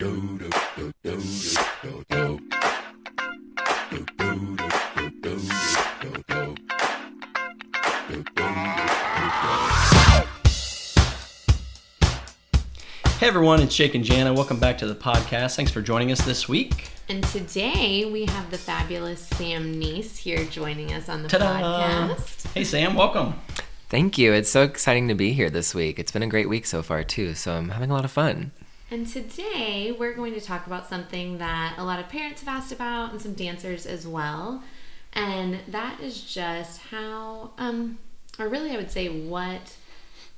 Hey everyone, it's Jake and Jana. Welcome back to the podcast. Thanks for joining us this week. And today we have the fabulous Sam Neas here joining us on the Ta-da! podcast. Hey Sam, welcome. Thank you. It's so exciting to be here this week. It's been a great week so far, too, so I'm having a lot of fun. And today we're going to talk about something that a lot of parents have asked about and some dancers as well. And that is just how, um, or really I would say what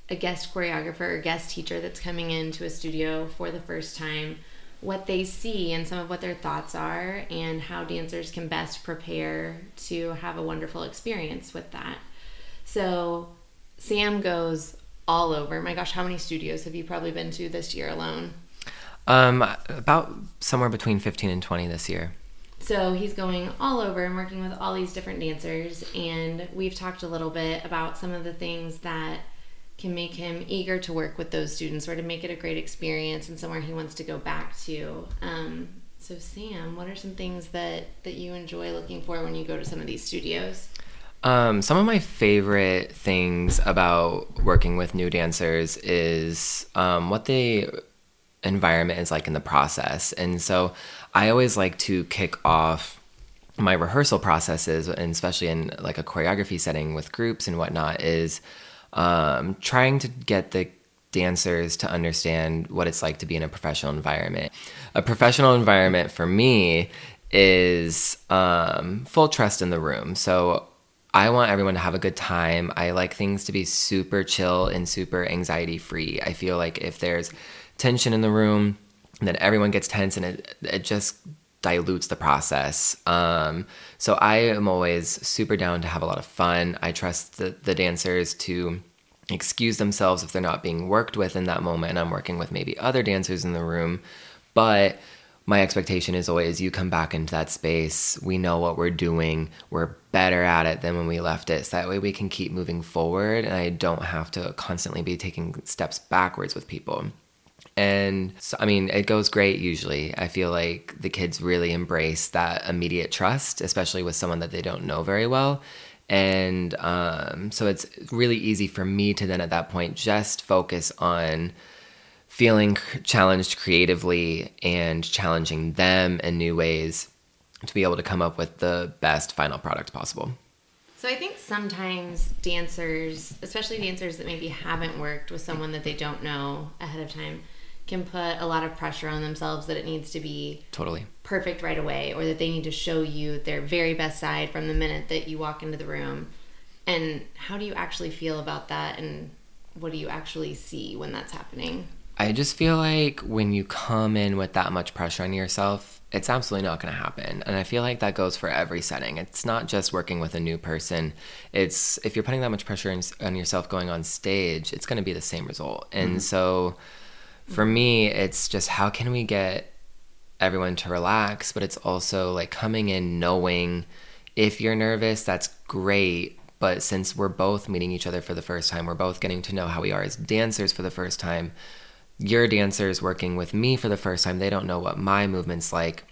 a guest choreographer or guest teacher that's coming into a studio for the first time, what they see and some of what their thoughts are, and how dancers can best prepare to have a wonderful experience with that. So, Sam goes all over. My gosh, how many studios have you probably been to this year alone? Um, about somewhere between 15 and 20 this year. So he's going all over and working with all these different dancers, and we've talked a little bit about some of the things that can make him eager to work with those students or to make it a great experience and somewhere he wants to go back to. Um, so Sam, what are some things that that you enjoy looking for when you go to some of these studios? Um, some of my favorite things about working with new dancers is um, what the environment is like in the process. And so I always like to kick off my rehearsal processes, and especially in like a choreography setting with groups and whatnot, is um, trying to get the dancers to understand what it's like to be in a professional environment. A professional environment for me is um, full trust in the room. So I want everyone to have a good time. I like things to be super chill and super anxiety free. I feel like if there's tension in the room, and then everyone gets tense and it, it just dilutes the process. Um, so I am always super down to have a lot of fun. I trust the, the dancers to excuse themselves if they're not being worked with in that moment. And I'm working with maybe other dancers in the room. But my expectation is always you come back into that space. We know what we're doing. We're better at it than when we left it. So that way we can keep moving forward and I don't have to constantly be taking steps backwards with people. And so, I mean, it goes great usually. I feel like the kids really embrace that immediate trust, especially with someone that they don't know very well. And um, so it's really easy for me to then at that point just focus on feeling challenged creatively and challenging them in new ways to be able to come up with the best final product possible. So I think sometimes dancers, especially dancers that maybe haven't worked with someone that they don't know ahead of time, can put a lot of pressure on themselves that it needs to be Totally. perfect right away or that they need to show you their very best side from the minute that you walk into the room. And how do you actually feel about that and what do you actually see when that's happening? I just feel like when you come in with that much pressure on yourself, it's absolutely not going to happen. And I feel like that goes for every setting. It's not just working with a new person. It's if you're putting that much pressure on yourself going on stage, it's going to be the same result. And mm-hmm. so for me, it's just how can we get everyone to relax, but it's also like coming in knowing if you're nervous, that's great. But since we're both meeting each other for the first time, we're both getting to know how we are as dancers for the first time your dancers working with me for the first time, they don't know what my movement's like.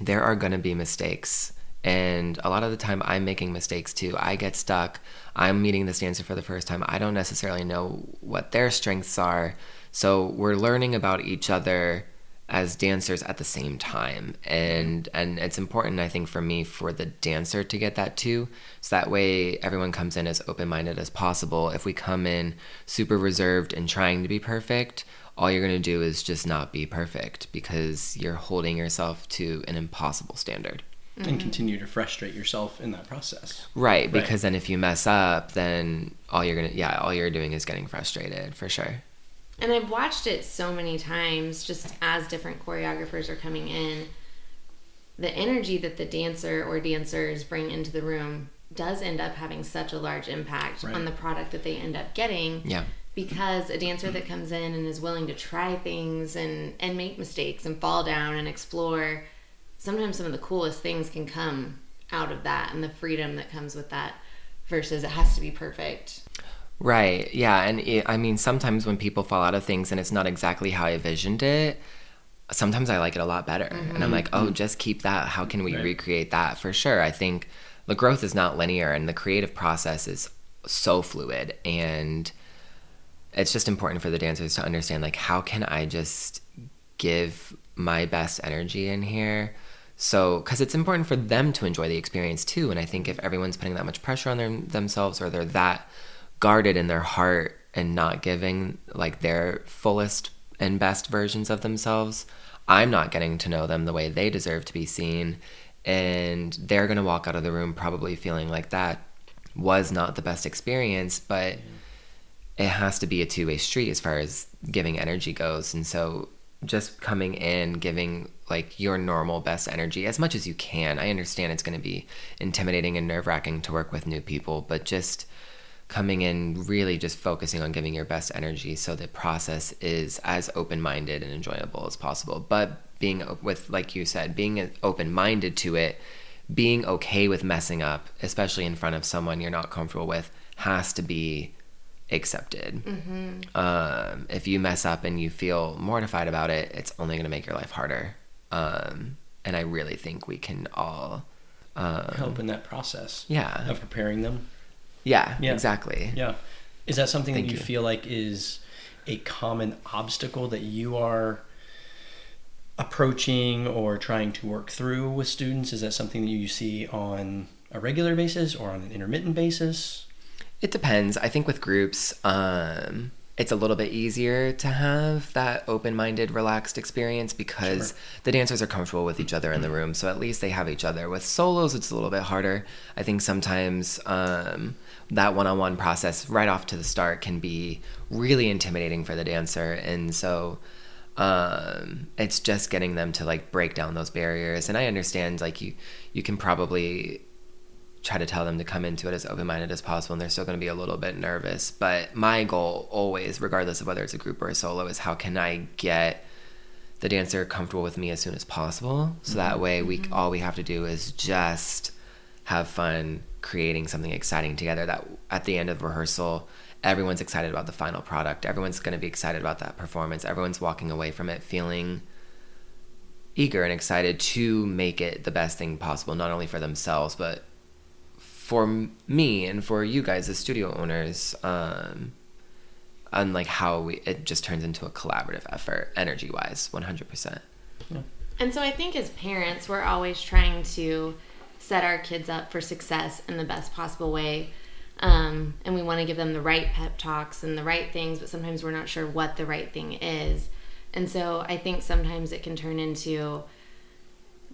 There are going to be mistakes. And a lot of the time, I'm making mistakes too. I get stuck. I'm meeting this dancer for the first time. I don't necessarily know what their strengths are. So we're learning about each other as dancers at the same time and and it's important i think for me for the dancer to get that too so that way everyone comes in as open-minded as possible if we come in super reserved and trying to be perfect all you're going to do is just not be perfect because you're holding yourself to an impossible standard. Mm-hmm. And continue to frustrate yourself in that process. Right, because right. then if you mess up, then all you're going to, yeah, all you're doing is getting frustrated for sure. And I've watched it so many times just as different choreographers are coming in. The energy that the dancer or dancers bring into the room does end up having such a large impact right. on the product that they end up getting. Yeah because a dancer that comes in and is willing to try things and and make mistakes and fall down and explore sometimes some of the coolest things can come out of that and the freedom that comes with that versus it has to be perfect right yeah and it, i mean sometimes when people fall out of things and it's not exactly how i envisioned it sometimes I like it a lot better. And I'm mm-hmm. like, oh, just keep that. How can we Right. recreate that? For sure. I think the growth is not linear and the creative process is so fluid. And it's just important for the dancers to understand like, how can I just give my best energy in here? So, because it's important for them to enjoy the experience too. And I think if everyone's putting that much pressure on them, themselves or they're that guarded in their heart and not giving like their fullest and best versions of themselves, I'm not getting to know them the way they deserve to be seen. And they're going to walk out of the room probably feeling like that was not the best experience, but it has to be a two way street as far as giving energy goes. And so just coming in, giving like your normal best energy as much as you can. I understand it's going to be intimidating and nerve wracking to work with new people, but just coming in, really just focusing on giving your best energy so the process is as open minded and enjoyable as possible. But being with, like you said, being open minded to it, being okay with messing up, especially in front of someone you're not comfortable with, has to be accepted. Um, if you mess up and you feel mortified about it, it's only going to make your life harder. Um, and I really think we can all, um, Help in that process yeah, of preparing them. Yeah, Yeah. exactly. Yeah. Is that something Thank that you, you. feel like is a common obstacle that you are approaching or trying to work through with students? Is that something that you see on a regular basis or on an intermittent basis? It depends. I think with groups, um, it's a little bit easier to have that open-minded, relaxed experience because Sure. the dancers are comfortable with each other in the room, so at least they have each other. With solos, it's a little bit harder. I think sometimes um, that one-on-one process right off to the start can be really intimidating for the dancer, and so um, it's just getting them to like break down those barriers. And I understand, like you, you can probably try to tell them to come into it as open minded as possible, and they're still going to be a little bit nervous. But my goal, always, regardless of whether it's a group or a solo, is how can I get the dancer comfortable with me as soon as possible, so that way we all we have to do is just have fun creating something exciting together. That at the end of the rehearsal, everyone's excited about the final product. Everyone's going to be excited about that performance. Everyone's walking away from it feeling eager and excited to make it the best thing possible, not only for themselves, but for me and for you guys as studio owners. Um, and like how we, it just turns into a collaborative effort, energy wise, 100%. And so I think as parents, we're always trying to set our kids up for success in the best possible way. Um, and we want to give them the right pep talks and the right things, but sometimes we're not sure what the right thing is. And so I think sometimes it can turn into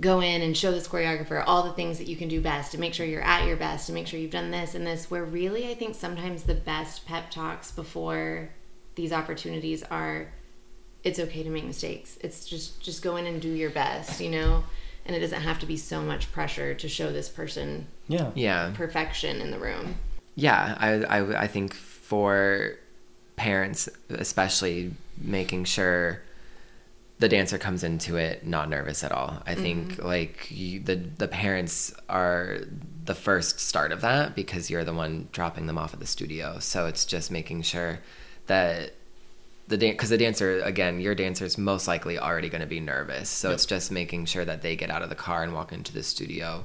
go in and show this choreographer all the things that you can do best and make sure you're at your best and make sure you've done this and this. Where really, I think sometimes the best pep talks before these opportunities are it's okay to make mistakes. It's just just go in and do your best, you know. And it doesn't have to be so much pressure to show this person Yeah. Yeah. perfection in the room. Yeah. I, I, I think for parents, especially making sure the dancer comes into it not nervous at all. I think mm-hmm. like you, the the parents are the first start of that because you're the one dropping them off at the studio. So it's just making sure that the dance because the dancer again, your dancer is most likely already going to be nervous. So Yep. it's just making sure that they get out of the car and walk into the studio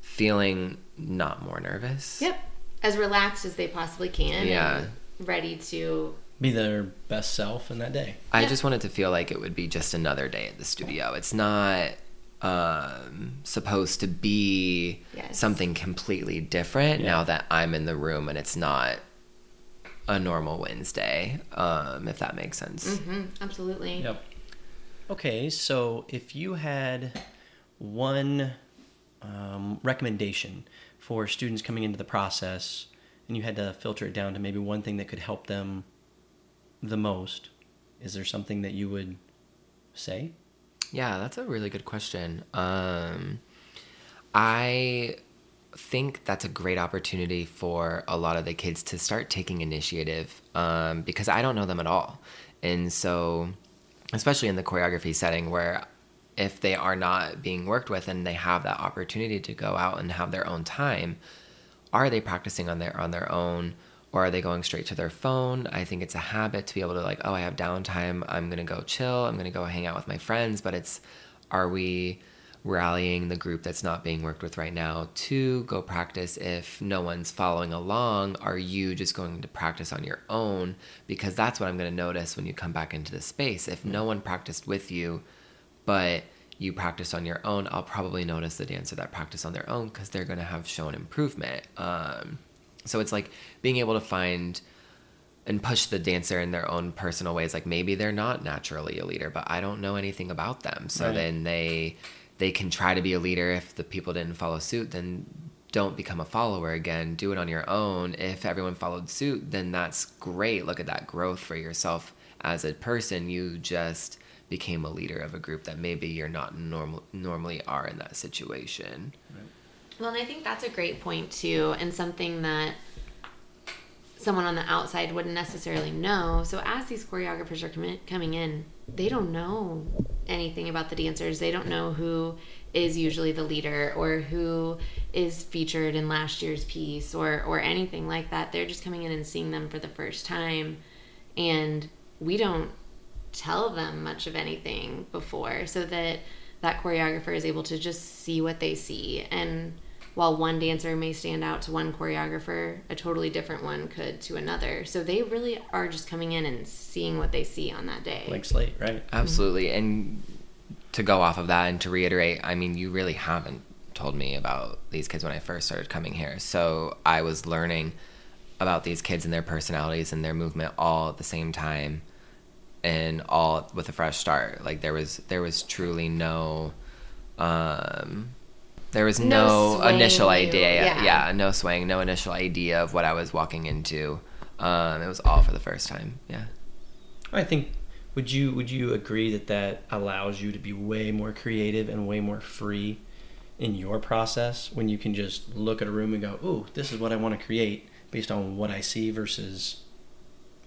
feeling not more nervous. Yep. As relaxed as they possibly can. Yeah. And ready to Be their best self in that day. I Yeah. just want it to feel like it would be just another day at the studio. It's not um, supposed to be Yes. something completely different Yeah. now that I'm in the room and it's not a normal Wednesday, um, if that makes sense. hmm absolutely. Yep. Okay, so if you had one um, recommendation for students coming into the process and you had to filter it down to maybe one thing that could help them the most, is there something that you would say? Yeah, that's a really good question. Um, I think that's a great opportunity for a lot of the kids to start taking initiative um, because I don't know them at all. And so, especially in the choreography setting where if they are not being worked with and they have that opportunity to go out and have their own time, are they practicing on their on their own or are they going straight to their phone? I think it's a habit to be able to like, oh, I have downtime. I'm going to go chill. I'm going to go hang out with my friends, but it's are we rallying the group that's not being worked with right now to go practice if no one's following along are you just going to practice on your own? Because that's what i'm going to notice when you come back into the space. If no one practiced with you but you practice on your own i'll probably notice the dancer that practice on their own because they're going to have shown improvement. Um, so it's like being able to find and push the dancer in their own personal ways. Like maybe they're not naturally a leader but i don't know anything about them. So Right. then they they can try to be a leader. If the people didn't follow suit then don't become a follower again. Do it on your own. If everyone followed suit then that's great. Look at that growth for yourself as a person. You just became a leader of a group that maybe you're not normal normally are in that situation. Well, and I think that's a great point too, and something that someone on the outside wouldn't necessarily know. So, as these choreographers are commi- coming in, they don't know anything about the dancers. They don't know who is usually the leader or who is featured in last year's piece or or anything like that. They're just coming in and seeing them for the first time, and we don't tell them much of anything before so that that choreographer is able to just see what they see and while one dancer may stand out to one choreographer a totally different one could to another so they really are just coming in and seeing what they see on that day Blank slate, right? Absolutely. And to go off of that and to reiterate, I mean, you really haven't told me about these kids when I first started coming here. So I was learning about these kids and their personalities and their movement all at the same time and all with a fresh start. Like there was there was truly no um there was No no, initial idea. yeah. yeah, no swaying, no initial idea of what I was walking into. Um, it was all for the first time. Yeah. I think would you would you agree that that allows you to be way more creative and way more free in your process when you can just look at a room and go, "Ooh, this is what I want to create based on what I see versus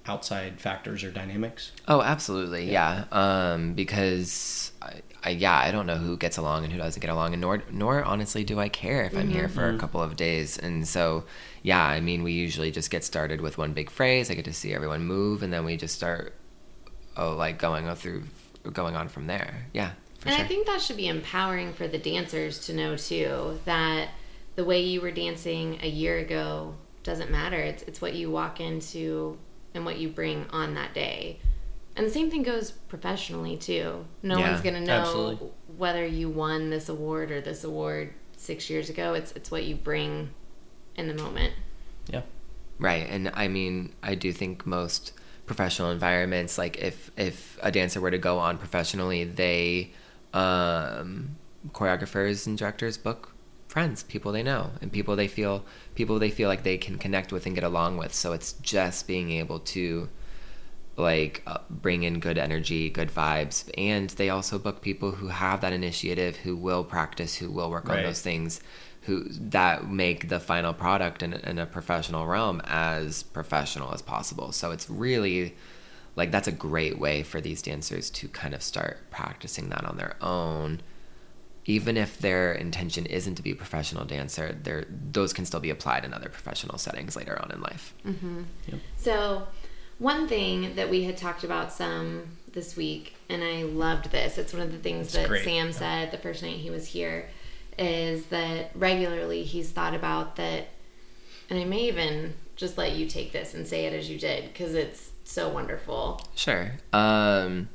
outside factors or dynamics." Oh, absolutely, yeah. Um, because I, I, yeah, I don't know who gets along and who doesn't get along, and nor, nor honestly do I care if I'm here for a couple of days. And so, yeah, I mean, we usually just get started with one big phrase. I get to see everyone move, and then we just start, oh, like going through, going on from there. Yeah, for and sure. I think that should be empowering for the dancers to know too that the way you were dancing a year ago doesn't matter. It's it's what you walk into and what you bring on that day. And the same thing goes professionally too. No Yeah, one's gonna know absolutely. whether you won this award or this award six years ago. It's it's what you bring in the moment. Yeah. Right, and I mean, I do think most professional environments, like if if a dancer were to go on professionally, they um, choreographers and directors book friends, people they know, and people they feel people they feel like they can connect with and get along with. So it's just being able to like uh, bring in good energy, good vibes, and they also book people who have that initiative, who will practice, who will work on those things, who that make the final product in, in a professional realm as professional as possible. So it's really like that's a great way for these dancers to kind of start practicing that on their own. Even if their intention isn't to be a professional dancer, there those can still be applied in other professional settings later on in life. So, one thing that we had talked about some this week, and I loved this. It's one of the things It's that great. Sam said the first night he was here, is that regularly he's thought about that, and I may even just let you take this and say it as you did because it's so wonderful. Sure. Um,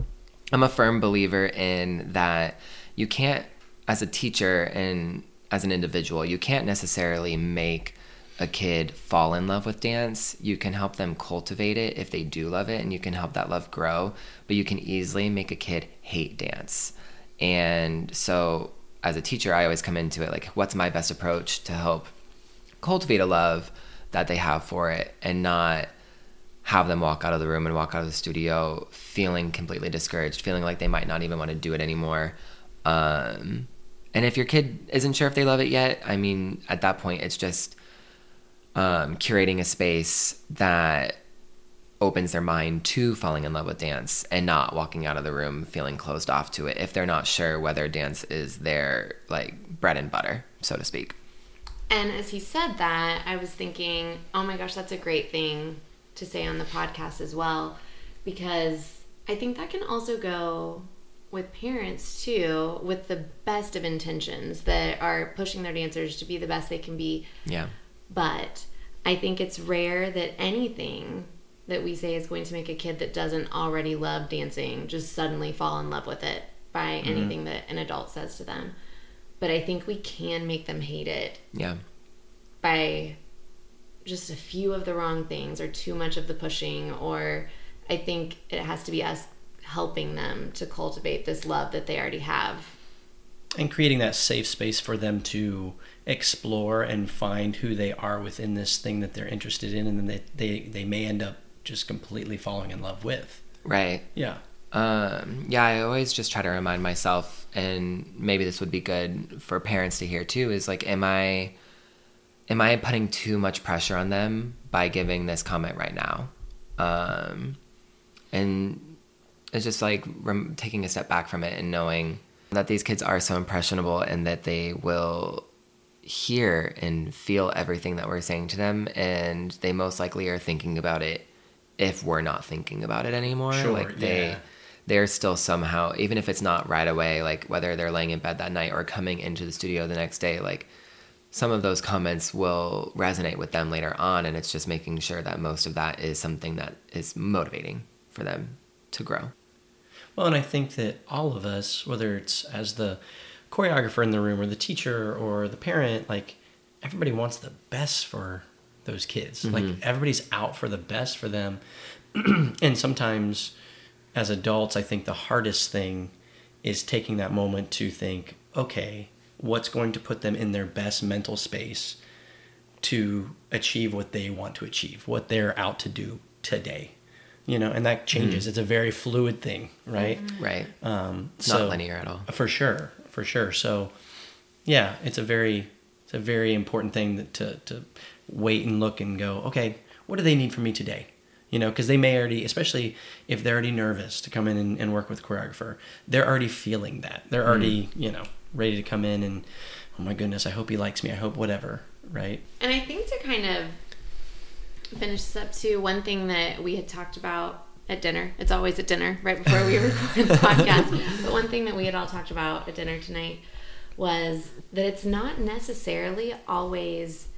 I'm a firm believer in that you can't, as a teacher and as an individual, you can't necessarily make a kid fall in love with dance. You can help them cultivate it if they do love it, and you can help that love grow. But you can easily make a kid hate dance. And so, as a teacher, I always come into it like, what's my best approach to help cultivate a love that they have for it and not have them walk out of the room and walk out of the studio feeling completely discouraged, feeling like they might not even want to do it anymore. Um, and if your kid isn't sure if they love it yet, I mean, at that point, it's just um, curating a space that opens their mind to falling in love with dance and not walking out of the room feeling closed off to it if they're not sure whether dance is their like bread and butter, so to speak. And as he said that, I was thinking, oh my gosh, that's a great thing to say on the podcast as well, because I think that can also go with parents too, with the best of intentions that are pushing their dancers to be the best they can be. Yeah. But I think it's rare that anything that we say is going to make a kid that doesn't already love dancing just suddenly fall in love with it by mm-hmm. anything that an adult says to them. But I think we can make them hate it Yeah. by just a few of the wrong things or too much of the pushing or I think it has to be us helping them to cultivate this love that they already have. and creating that safe space for them to explore and find who they are within this thing that they're interested in and then they, they, they may end up just completely falling in love with Right. yeah Um, yeah, I always just try to remind myself, and maybe this would be good for parents to hear too. Is like, am I, am I putting too much pressure on them by giving this comment right now? Um, and it's just like rem- taking a step back from it and knowing that these kids are so impressionable and that they will hear and feel everything that we're saying to them, and they most likely are thinking about it if we're not thinking about it anymore. Sure, like they yeah. they're still somehow even if it's not right away like whether they're laying in bed that night or coming into the studio the next day like some of those comments will resonate with them later on and it's just making sure that most of that is something that is motivating for them to grow Well, and I think that all of us, whether it's as the choreographer in the room or the teacher or the parent, like everybody wants the best for those kids. Mm-hmm. Like everybody's out for the best for them. and sometimes as adults, I think the hardest thing is taking that moment to think, okay, what's going to put them in their best mental space to achieve what they want to achieve, what they're out to do today. You know, and that changes. Mm. It's a very fluid thing, right? Mm-hmm. right Um, it's so, not linear at all For sure, for sure. So, yeah, it's a very, it's a very important thing that, to to wait and look and go. Okay, what do they need from me today? You know, because they may already, especially if they're already nervous to come in and, and work with choreographer, they're already feeling that. They're already, mm. you know, ready to come in and, oh my goodness, I hope he likes me. I hope whatever, right? And I think to kind of finish this up too, one thing that we had talked about at dinner, it's always at dinner right before we record the podcast, but one thing that we had all talked about at dinner tonight was that it's not necessarily always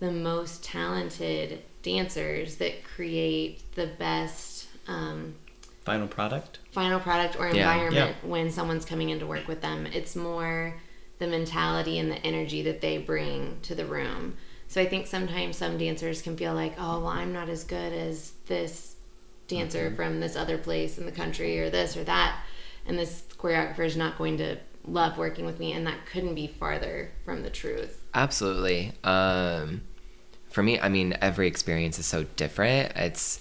the most talented dancers that create the best um, Final product. final product or Yeah. environment when someone's coming in to work with them. It's more the mentality and the energy that they bring to the room. So I think sometimes some dancers can feel like, oh, well, I'm not as good as this dancer Mm-hmm. from this other place in the country or this or that. And this choreographer is not going to love working with me. And that couldn't be farther from the truth. Absolutely. Um, for me, I mean, every experience is so different. It's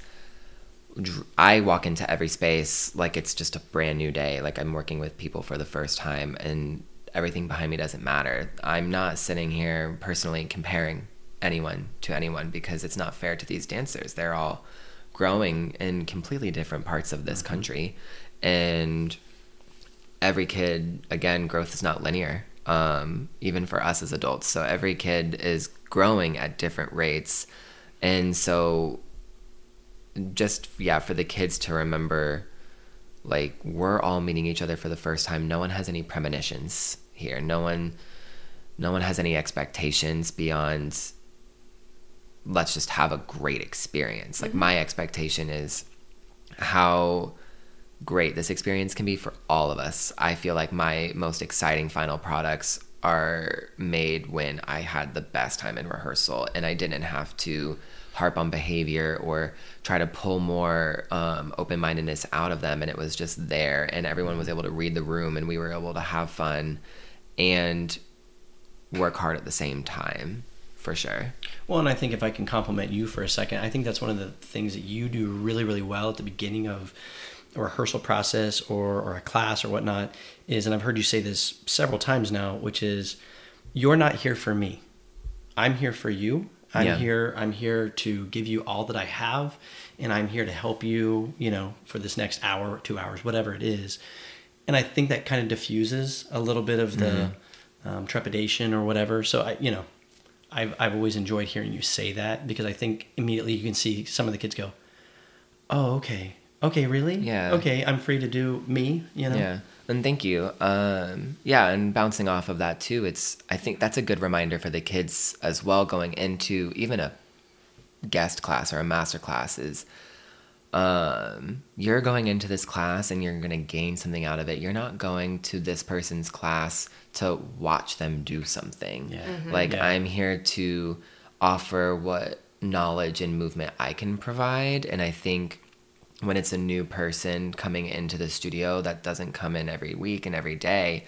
I walk into every space like it's just a brand new day. Like I'm working with people for the first time, and everything behind me doesn't matter. I'm not sitting here personally comparing anyone to anyone because it's not fair to these dancers. They're all growing in completely different parts of this country, and every kid again growth is not linear um, even for us as adults. So every kid is growing at different rates. And so just yeah for the kids to remember like we're all meeting each other for the first time. No one has any premonitions here. No one no one has any expectations beyond let's just have a great experience like my expectation is how great this experience can be for all of us. I feel like my most exciting final products are made when I had the best time in rehearsal and I didn't have to harp on behavior or try to pull more um, open mindedness out of them. And it was just there, and everyone was able to read the room, and we were able to have fun and work hard at the same time for sure. Well, and I think if I can compliment you for a second, I think that's one of the things that you do really, really well at the beginning of a rehearsal process or, or a class or whatnot is, and I've heard you say this several times now, which is you're not here for me. I'm here for you. I'm Yeah. here. I'm here to give you all that I have, and I'm here to help you. You know, for this next hour, two hours, whatever it is. And I think that kind of diffuses a little bit of the um, trepidation or whatever. So I, you know, I've, I've always enjoyed hearing you say that because I think immediately you can see some of the kids go, oh, okay. Okay, really? Yeah. Okay, I'm free to do me, you know? Yeah. And thank you. Um, yeah, and bouncing off of that too, it's I think that's a good reminder for the kids as well going into even a guest class or a master class is um, you're going into this class and you're going to gain something out of it. You're not going to this person's class to watch them do something. Yeah. Like Yeah. I'm here to offer what knowledge and movement I can provide and I think when it's a new person coming into the studio that doesn't come in every week and every day,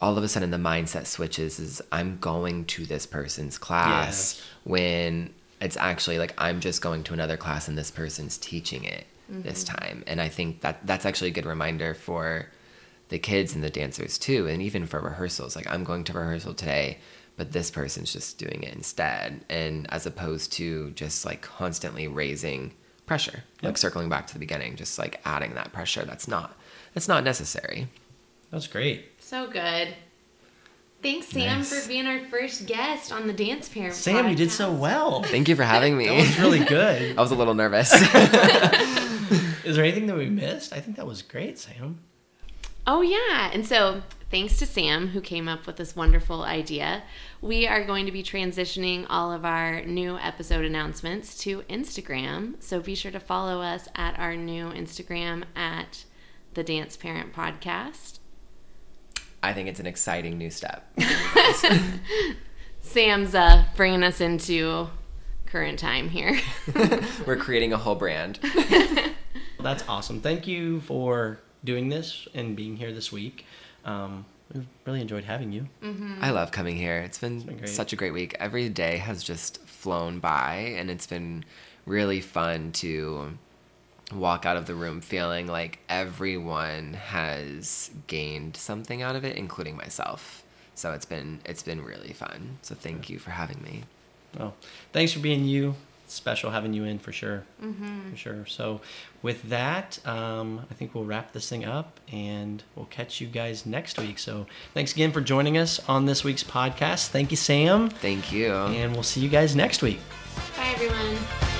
all of a sudden the mindset switches is I'm going to this person's class Yes. when it's actually like I'm just going to another class and this person's teaching it this mm-hmm. time. And I think that that's actually a good reminder for the kids and the dancers too, and even for rehearsals. Like I'm going to rehearsal today, but this person's just doing it instead. And as opposed to just like constantly raising pressure, like circling back to the beginning, just like adding that pressure that's not that's not necessary. That's great. So good. Thanks, Sam, Nice. for being our first guest on the Dance Parent. Sam, you did so well. Thank you for having me. That was really good. I was a little nervous. Is there anything that we missed? I think that was great, Sam. Oh, yeah. And so, thanks to Sam, who came up with this wonderful idea, we are going to be transitioning all of our new episode announcements to Instagram. So, be sure to follow us at our new Instagram at the Dance Parent Podcast. I think it's an exciting new step. Sam's uh, bringing us into current time here. We're creating a whole brand. That's awesome. Thank you for doing this and being here this week. Um, we've really enjoyed having you. I love coming here. It's been, been great. such a great week. Every day has just flown by, and it's been really fun to walk out of the room feeling like everyone has gained something out of it, including myself. So it's been it's been really fun. So thank you for having me. Well, thanks for being you. It's special having you in for sure. Mm-hmm. For sure. So, with that, um, I think we'll wrap this thing up and we'll catch you guys next week. So, thanks again for joining us on this week's podcast. Thank you, Sam. Thank you. And we'll see you guys next week. Bye, everyone.